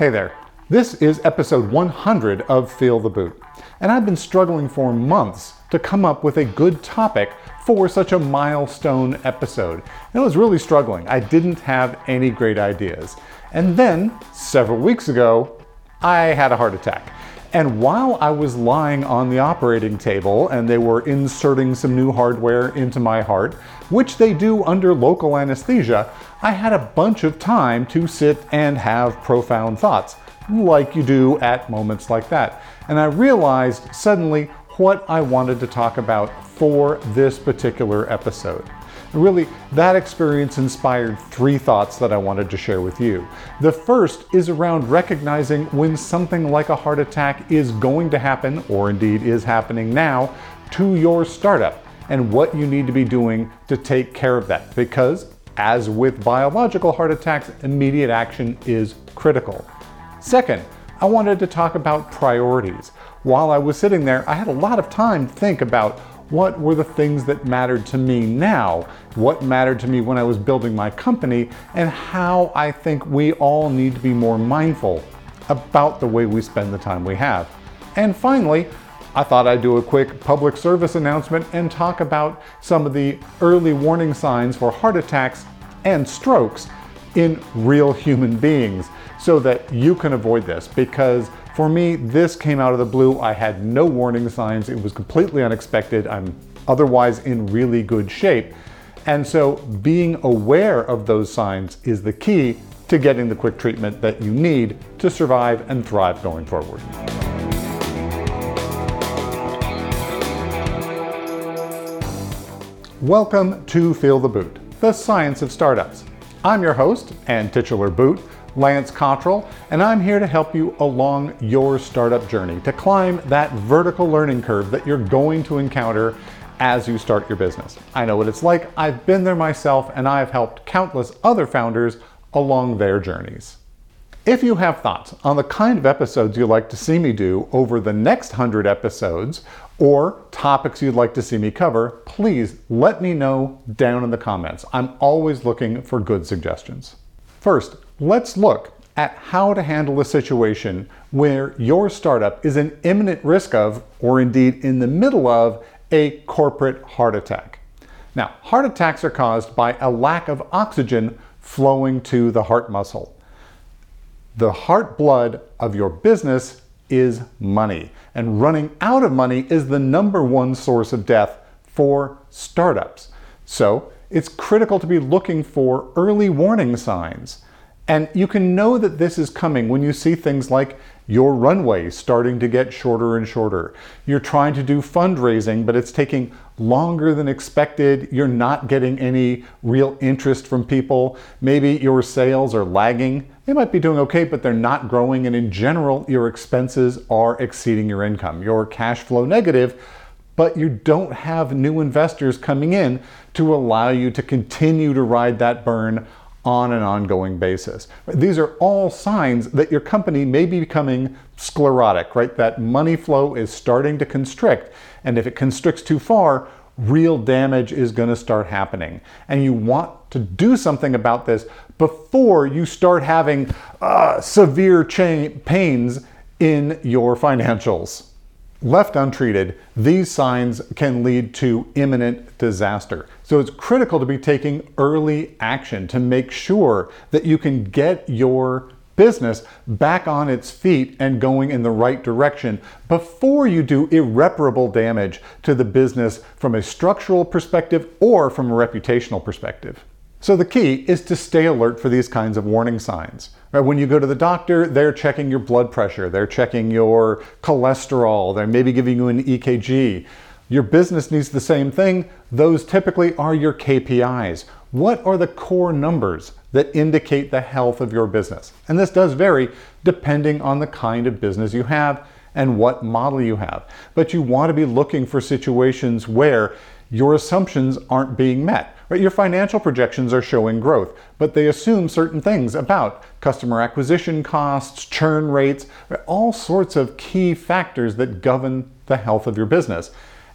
Hey there. This is episode 100 of Feel the Boot, and I've been struggling for months to come up with a good topic for such a milestone episode. And I was really struggling. I didn't have any great ideas. And then, several weeks ago, I had a heart attack. And while I was lying on the operating table and they were inserting some new hardware into my heart, which they do under local anesthesia, I had a bunch of time to sit and have profound thoughts, like you do at moments like that. And I realized suddenly what I wanted to talk about for this particular episode. Really, that experience inspired three thoughts that I wanted to share with you. The first is around recognizing when something like a heart attack is going to happen, or indeed is happening now, to your startup, and what you need to be doing to take care of that. Because, as with biological heart attacks, immediate action is critical. Second, I wanted to talk about priorities. While I was sitting there, I had a lot of time to think about what were the things that mattered to me now, what mattered to me when I was building my company, and how I think we all need to be more mindful about the way we spend the time we have. And finally, I thought I'd do a quick public service announcement and talk about some of the early warning signs for heart attacks and strokes in real human beings so that you can avoid this because for me, this came out of the blue. I had no warning signs. It was completely unexpected. I'm otherwise in really good shape. And so being aware of those signs is the key to getting the quick treatment that you need to survive and thrive going forward. Welcome to Feel the Boot, the science of startups. I'm your host and titular boot, Lance Cottrell, and I'm here to help you along your startup journey to climb that vertical learning curve that you're going to encounter as you start your business. I know what it's like, I've been there myself, and I've helped countless other founders along their journeys. If you have thoughts on the kind of episodes you'd like to see me do over the next 100 episodes, or topics you'd like to see me cover, please let me know down in the comments. I'm always looking for good suggestions. First, let's look at how to handle a situation where your startup is in imminent risk of, or indeed in the middle of, a corporate heart attack. Now, heart attacks are caused by a lack of oxygen flowing to the heart muscle. The heart blood of your business is money, and running out of money is the number one source of death for startups. So, it's critical to be looking for early warning signs. And you can know that this is coming when you see things like your runway starting to get shorter and shorter. You're trying to do fundraising, but it's taking longer than expected. You're not getting any real interest from people. Maybe your sales are lagging. They might be doing okay, but they're not growing. And in general, your expenses are exceeding your income. You're cash flow negative, but you don't have new investors coming in to allow you to continue to ride that burn on an ongoing basis. These are all signs that your company may be becoming sclerotic, right? That money flow is starting to constrict. And if it constricts too far, real damage is going to start happening. And you want to do something about this before you start having uh, severe cha- pains in your financials. Left untreated, these signs can lead to imminent disaster. So it's critical to be taking early action to make sure that you can get your business back on its feet and going in the right direction before you do irreparable damage to the business from a structural perspective or from a reputational perspective. So the key is to stay alert for these kinds of warning signs. Right? When you go to the doctor, they're checking your blood pressure, they're checking your cholesterol, they're maybe giving you an EKG. Your business needs the same thing. Those typically are your KPIs. What are the core numbers that indicate the health of your business? And this does vary depending on the kind of business you have and what model you have. But you want to be looking for situations where your assumptions aren't being met. Right? Your financial projections are showing growth, but they assume certain things about customer acquisition costs, churn rates, right? all sorts of key factors that govern the health of your business.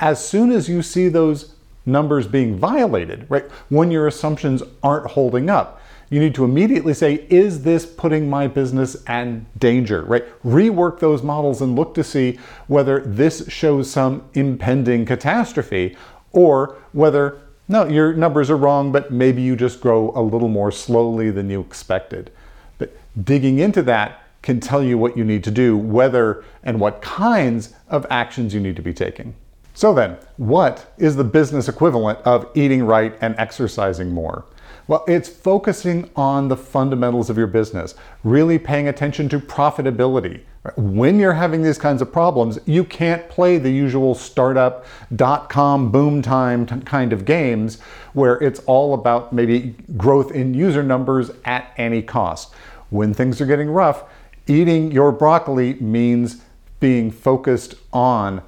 As soon as you see those numbers being violated, right, when your assumptions aren't holding up, you need to immediately say, is this putting my business in danger, right? Rework those models and look to see whether this shows some impending catastrophe or whether, no, your numbers are wrong, but maybe you just grow a little more slowly than you expected. But digging into that can tell you what you need to do, whether and what kinds of actions you need to be taking. So then, what is the business equivalent of eating right and exercising more? Well, it's focusing on the fundamentals of your business, really paying attention to profitability. When you're having these kinds of problems, you can't play the usual startup dot com boom time kind of games where it's all about maybe growth in user numbers at any cost. When things are getting rough, eating your broccoli means being focused on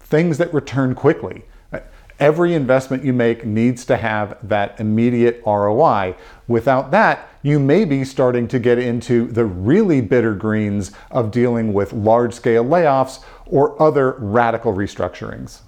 things that return quickly. Every investment you make needs to have that immediate ROI. Without that, you may be starting to get into the really bitter greens of dealing with large scale layoffs or other radical restructurings.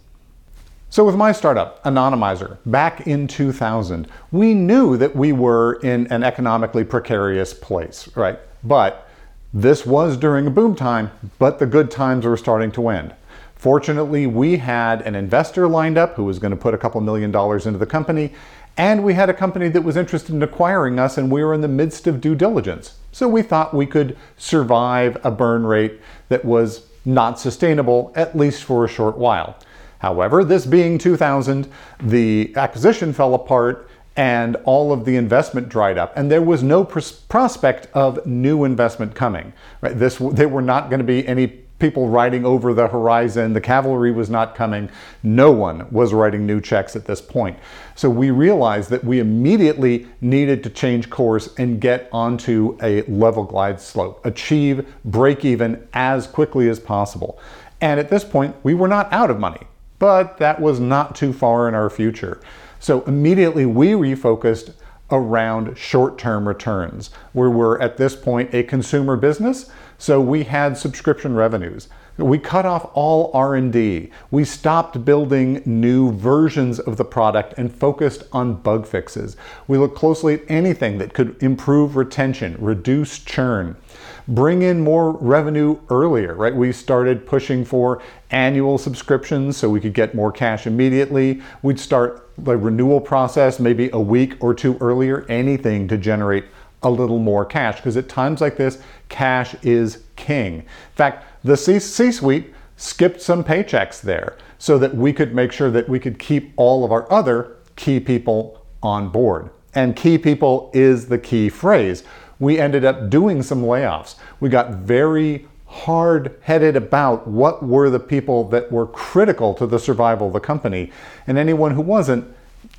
So, with my startup, Anonymizer, back in 2000, we knew that we were in an economically precarious place, right? But this was during a boom time, but the good times were starting to end. Fortunately, we had an investor lined up who was going to put a couple million dollars into the company, and we had a company that was interested in acquiring us, and we were in the midst of due diligence. So we thought we could survive a burn rate that was not sustainable, at least for a short while. However, this being 2000, the acquisition fell apart and all of the investment dried up and there was no pros- prospect of new investment coming right this there were not going to be any people riding over the horizon. The cavalry was not coming. No one was writing new checks at this point. So we realized that we immediately needed to change course and get onto a level glide slope, achieve break even as quickly as possible. And at this point, we were not out of money, but that was not too far in our future. So immediately we refocused around short-term returns. We were at this point a consumer business, so we had subscription revenues. We cut off all R&D. We stopped building new versions of the product and focused on bug fixes. We looked closely at anything that could improve retention, reduce churn, bring in more revenue earlier, right? We started pushing for annual subscriptions so we could get more cash immediately. We'd start the renewal process maybe a week or two earlier, anything to generate a little more cash because at times like this, cash is king. In fact, the C suite skipped some paychecks there so that we could make sure that we could keep all of our other key people on board. And key people is the key phrase. We ended up doing some layoffs. We got very hard headed about what were the people that were critical to the survival of the company. And anyone who wasn't,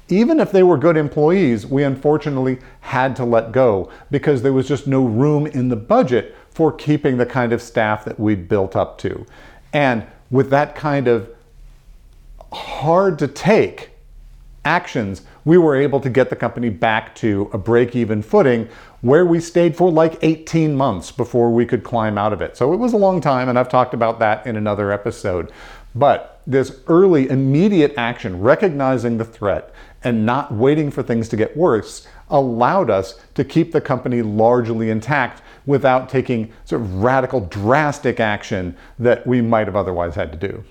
even if they were good employees, we unfortunately had to let go because there was just no room in the budget for keeping the kind of staff that we'd built up to. And with that kind of hard to take actions, we were able to get the company back to a break even footing where we stayed for like 18 months before we could climb out of it. So it was a long time, and I've talked about that in another episode. But this early, immediate action, recognizing the threat and not waiting for things to get worse, allowed us to keep the company largely intact without taking sort of radical, drastic action that we might have otherwise had to do.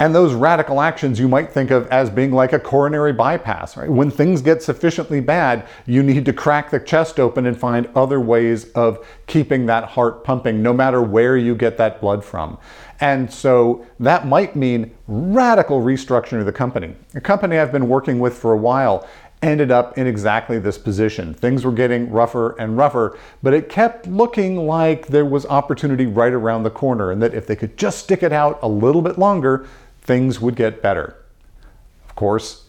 And those radical actions you might think of as being like a coronary bypass, right? When things get sufficiently bad, you need to crack the chest open and find other ways of keeping that heart pumping, no matter where you get that blood from. And so that might mean radical restructuring of the company. A company I've been working with for a while ended up in exactly this position. Things were getting rougher and rougher, but it kept looking like there was opportunity right around the corner and that if they could just stick it out a little bit longer, things would get better. Of course,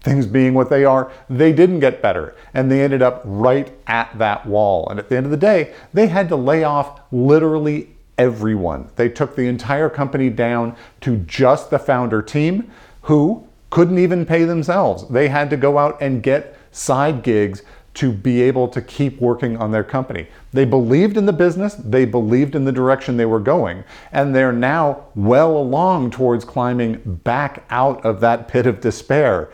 things being what they are, they didn't get better. And they ended up right at that wall. And at the end of the day, they had to lay off literally everyone. They took the entire company down to just the founder team who couldn't even pay themselves. They had to go out and get side gigs to be able to keep working on their company. They believed in the business, they believed in the direction they were going, and they're now well along towards climbing back out of that pit of despair.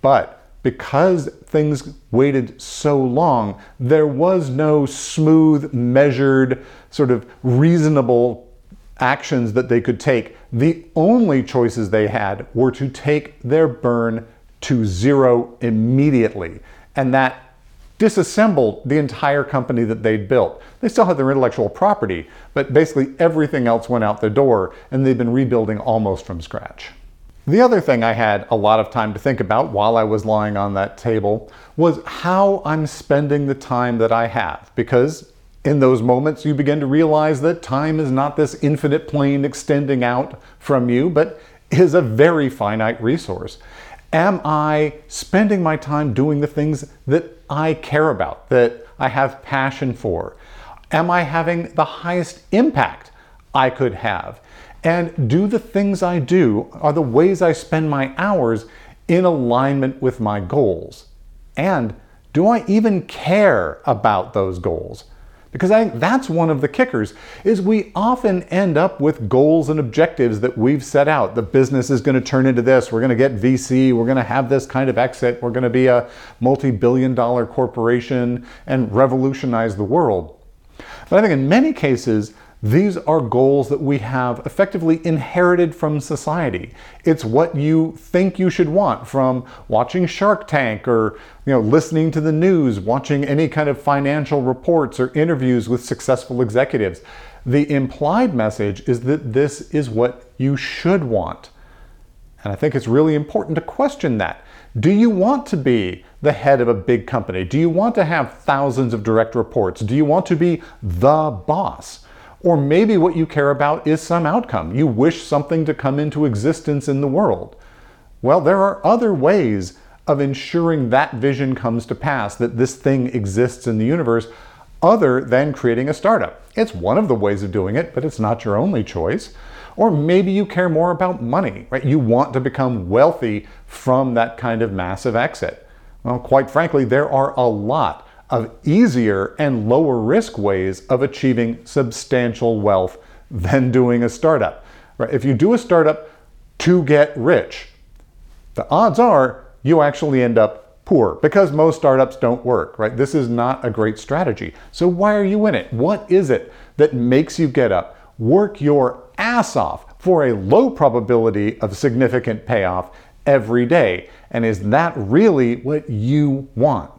But because things waited so long, there was no smooth, measured, sort of reasonable actions that they could take. The only choices they had were to take their burn to zero immediately. And that disassembled the entire company that they'd built. They still had their intellectual property, but basically everything else went out the door, and they've been rebuilding almost from scratch. The other thing I had a lot of time to think about while I was lying on that table was how I'm spending the time that I have. Because in those moments, you begin to realize that time is not this infinite plane extending out from you, but is a very finite resource. Am I spending my time doing the things that I care about, that I have passion for? Am I having the highest impact I could have? And do the things I do, are the ways I spend my hours in alignment with my goals? And do I even care about those goals? Because I think that's one of the kickers is we often end up with goals and objectives that we've set out. The business is going to turn into this. We're going to get VC. We're going to have this kind of exit. We're going to be a multi-billion dollar corporation and revolutionize the world. But I think in many cases, these are goals that we have effectively inherited from society. It's what you think you should want from watching Shark Tank or you know listening to the news, watching any kind of financial reports or interviews with successful executives. The implied message is that this is what you should want. And I think it's really important to question that. Do you want to be the head of a big company? Do you want to have thousands of direct reports? Do you want to be the boss? Or maybe what you care about is some outcome. You wish something to come into existence in the world. Well, there are other ways of ensuring that vision comes to pass, that this thing exists in the universe, other than creating a startup. It's one of the ways of doing it, but it's not your only choice. Or maybe you care more about money, right? You want to become wealthy from that kind of massive exit. Well, quite frankly, there are a lot of easier and lower risk ways of achieving substantial wealth than doing a startup. Right? If you do a startup to get rich, the odds are you actually end up poor because most startups don't work, right? This is not a great strategy. So why are you in it? What is it that makes you get up, work your ass off for a low probability of significant payoff every day? And is that really what you want?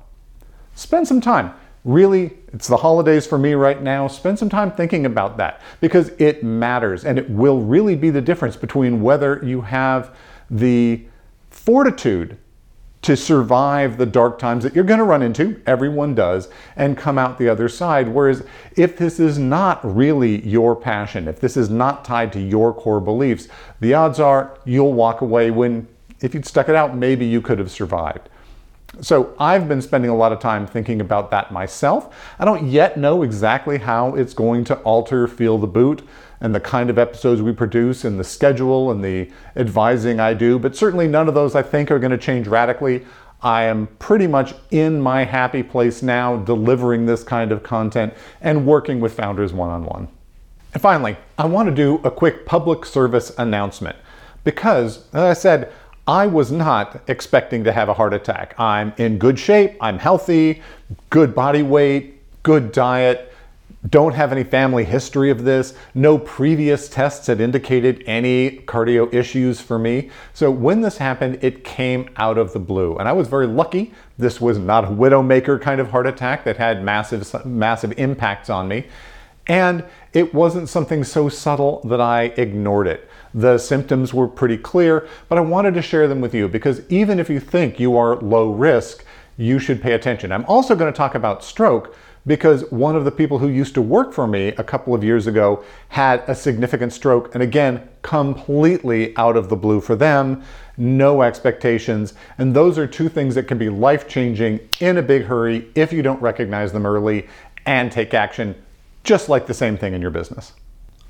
Spend some time. Really, it's the holidays for me right now. Spend some time thinking about that because it matters and it will really be the difference between whether you have the fortitude to survive the dark times that you're going to run into, everyone does, and come out the other side. Whereas if this is not really your passion, if this is not tied to your core beliefs, the odds are you'll walk away when, if you'd stuck it out, maybe you could have survived. So I've been spending a lot of time thinking about that myself. I don't yet know exactly how it's going to alter Feel the Boot and the kind of episodes we produce and the schedule and the advising I do, but certainly none of those I think are going to change radically. I am pretty much in my happy place now delivering this kind of content and working with founders one on one. And finally, I want to do a quick public service announcement because, as I said, I was not expecting to have a heart attack. I'm in good shape, I'm healthy, good body weight, good diet, don't have any family history of this. No previous tests had indicated any cardio issues for me. So when this happened, it came out of the blue. And I was very lucky. This was not a widowmaker kind of heart attack that had massive, massive impacts on me. And it wasn't something so subtle that I ignored it. The symptoms were pretty clear, but I wanted to share them with you because even if you think you are low risk, you should pay attention. I'm also going to talk about stroke because one of the people who used to work for me a couple of years ago had a significant stroke, and again, completely out of the blue for them, no expectations. And those are two things that can be life changing in a big hurry if you don't recognize them early and take action, just like the same thing in your business.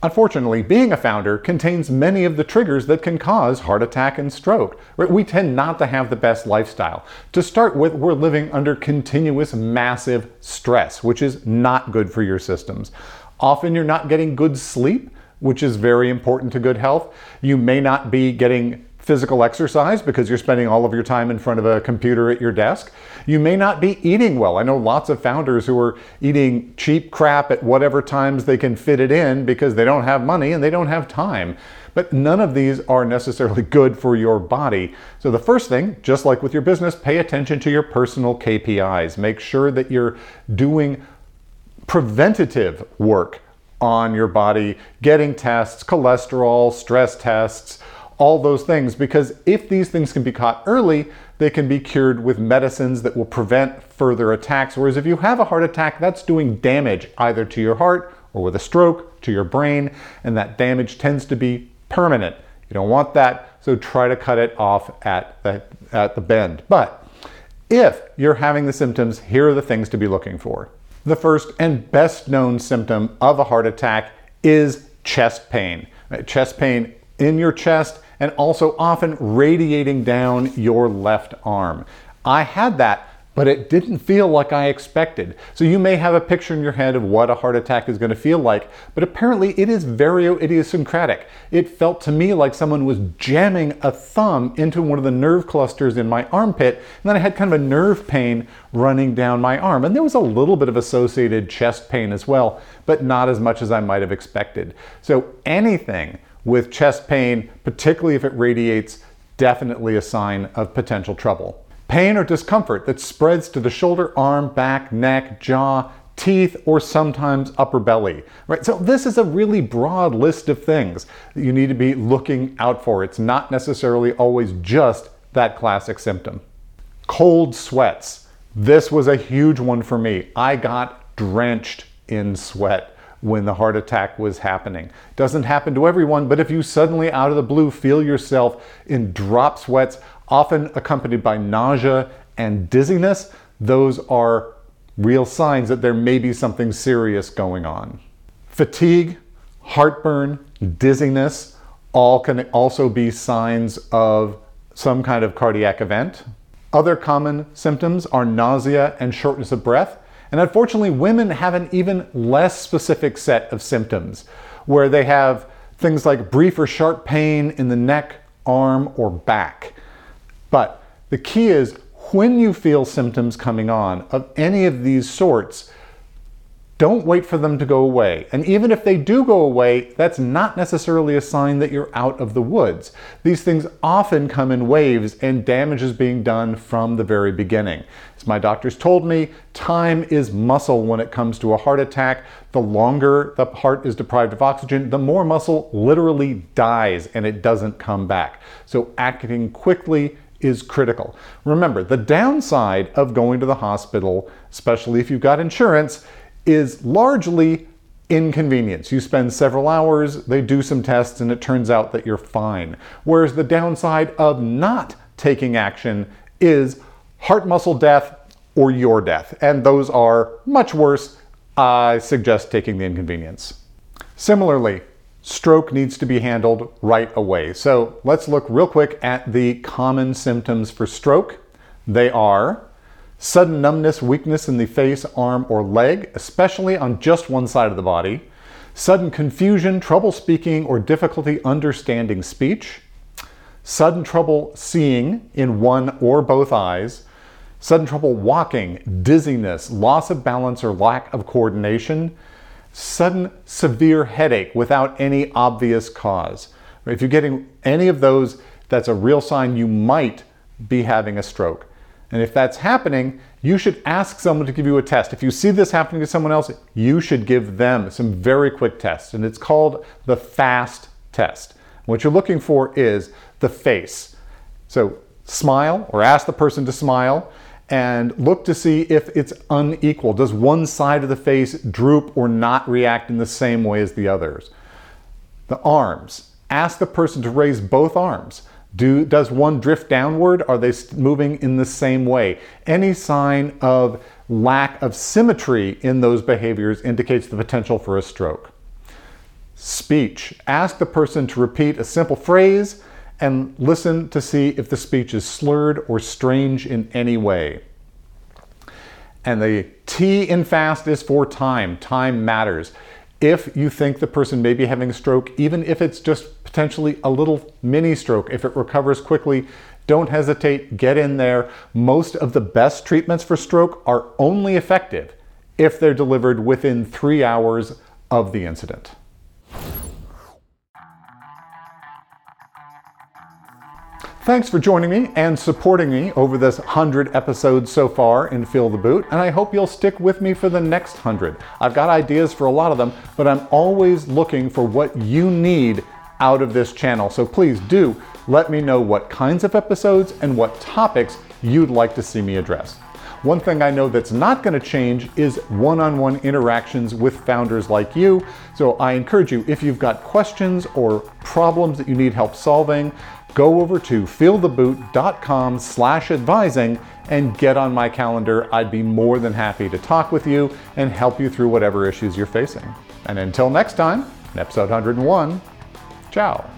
Unfortunately, being a founder contains many of the triggers that can cause heart attack and stroke. We tend not to have the best lifestyle. To start with, we're living under continuous massive stress, which is not good for your systems. Often you're not getting good sleep, which is very important to good health. You may not be getting physical exercise because you're spending all of your time in front of a computer at your desk. You may not be eating well. I know lots of founders who are eating cheap crap at whatever times they can fit it in because they don't have money and they don't have time. But none of these are necessarily good for your body. So the first thing, just like with your business, pay attention to your personal KPIs. Make sure that you're doing preventative work on your body, getting tests, cholesterol, stress tests, all those things because if these things can be caught early, they can be cured with medicines that will prevent further attacks. Whereas if you have a heart attack, that's doing damage either to your heart or with a stroke to your brain, and that damage tends to be permanent. You don't want that, so try to cut it off at the, at the bend. But if you're having the symptoms, here are the things to be looking for. The first and best known symptom of a heart attack is chest pain. Chest pain in your chest and also often radiating down your left arm. I had that, but it didn't feel like I expected. So you may have a picture in your head of what a heart attack is going to feel like, but apparently it is very idiosyncratic. It felt to me like someone was jamming a thumb into one of the nerve clusters in my armpit, and then I had kind of a nerve pain running down my arm. And there was a little bit of associated chest pain as well, but not as much as I might have expected. So anything with chest pain, particularly if it radiates, definitely a sign of potential trouble. Pain or discomfort that spreads to the shoulder, arm, back, neck, jaw, teeth, or sometimes upper belly. Right? So this is a really broad list of things that you need to be looking out for. It's not necessarily always just that classic symptom. Cold sweats. This was a huge one for me. I got drenched in sweat when the heart attack was happening. Doesn't happen to everyone, but if you suddenly out of the blue feel yourself in drop sweats, often accompanied by nausea and dizziness, those are real signs that there may be something serious going on. Fatigue, heartburn, dizziness, all can also be signs of some kind of cardiac event. Other common symptoms are nausea and shortness of breath. And unfortunately, women have an even less specific set of symptoms where they have things like brief or sharp pain in the neck, arm, or back. But the key is when you feel symptoms coming on of any of these sorts, don't wait for them to go away. And even if they do go away, that's not necessarily a sign that you're out of the woods. These things often come in waves and damage is being done from the very beginning. As my doctors told me, time is muscle when it comes to a heart attack. The longer the heart is deprived of oxygen, the more muscle literally dies and it doesn't come back. So acting quickly is critical. Remember, the downside of going to the hospital, especially if you've got insurance, is largely inconvenience. You spend several hours, they do some tests, and it turns out that you're fine. Whereas the downside of not taking action is heart muscle death or your death. And those are much worse. I suggest taking the inconvenience. Similarly, stroke needs to be handled right away. So let's look real quick at the common symptoms for stroke. They are sudden numbness, weakness in the face, arm, or leg, especially on just one side of the body, sudden confusion, trouble speaking, or difficulty understanding speech, sudden trouble seeing in one or both eyes, sudden trouble walking, dizziness, loss of balance or lack of coordination, sudden severe headache without any obvious cause. If you're getting any of those, that's a real sign you might be having a stroke. And if that's happening, you should ask someone to give you a test. If you see this happening to someone else, you should give them some very quick tests. And it's called the FAST test. What you're looking for is the face. So smile or ask the person to smile and look to see if it's unequal. Does one side of the face droop or not react in the same way as the others? The arms. Ask the person to raise both arms. Do, does one drift downward? Are they moving in the same way? Any sign of lack of symmetry in those behaviors indicates the potential for a stroke. Speech. Ask the person to repeat a simple phrase and listen to see if the speech is slurred or strange in any way. And the T in fast is for time. Time matters. If you think the person may be having a stroke, even if it's just potentially a little mini stroke, if it recovers quickly, don't hesitate, get in there. Most of the best treatments for stroke are only effective if they're delivered within three hours of the incident. Thanks for joining me and supporting me over this 100 episodes so far in Feel the Boot, and I hope you'll stick with me for the next 100. I've got ideas for a lot of them, but I'm always looking for what you need out of this channel. So please do let me know what kinds of episodes and what topics you'd like to see me address. One thing I know that's not going to change is one on one interactions with founders like you. So I encourage you, if you've got questions or problems that you need help solving, go over to feeltheboot.com slash advising and get on my calendar. I'd be more than happy to talk with you and help you through whatever issues you're facing. And until next time, episode 101, Tchau!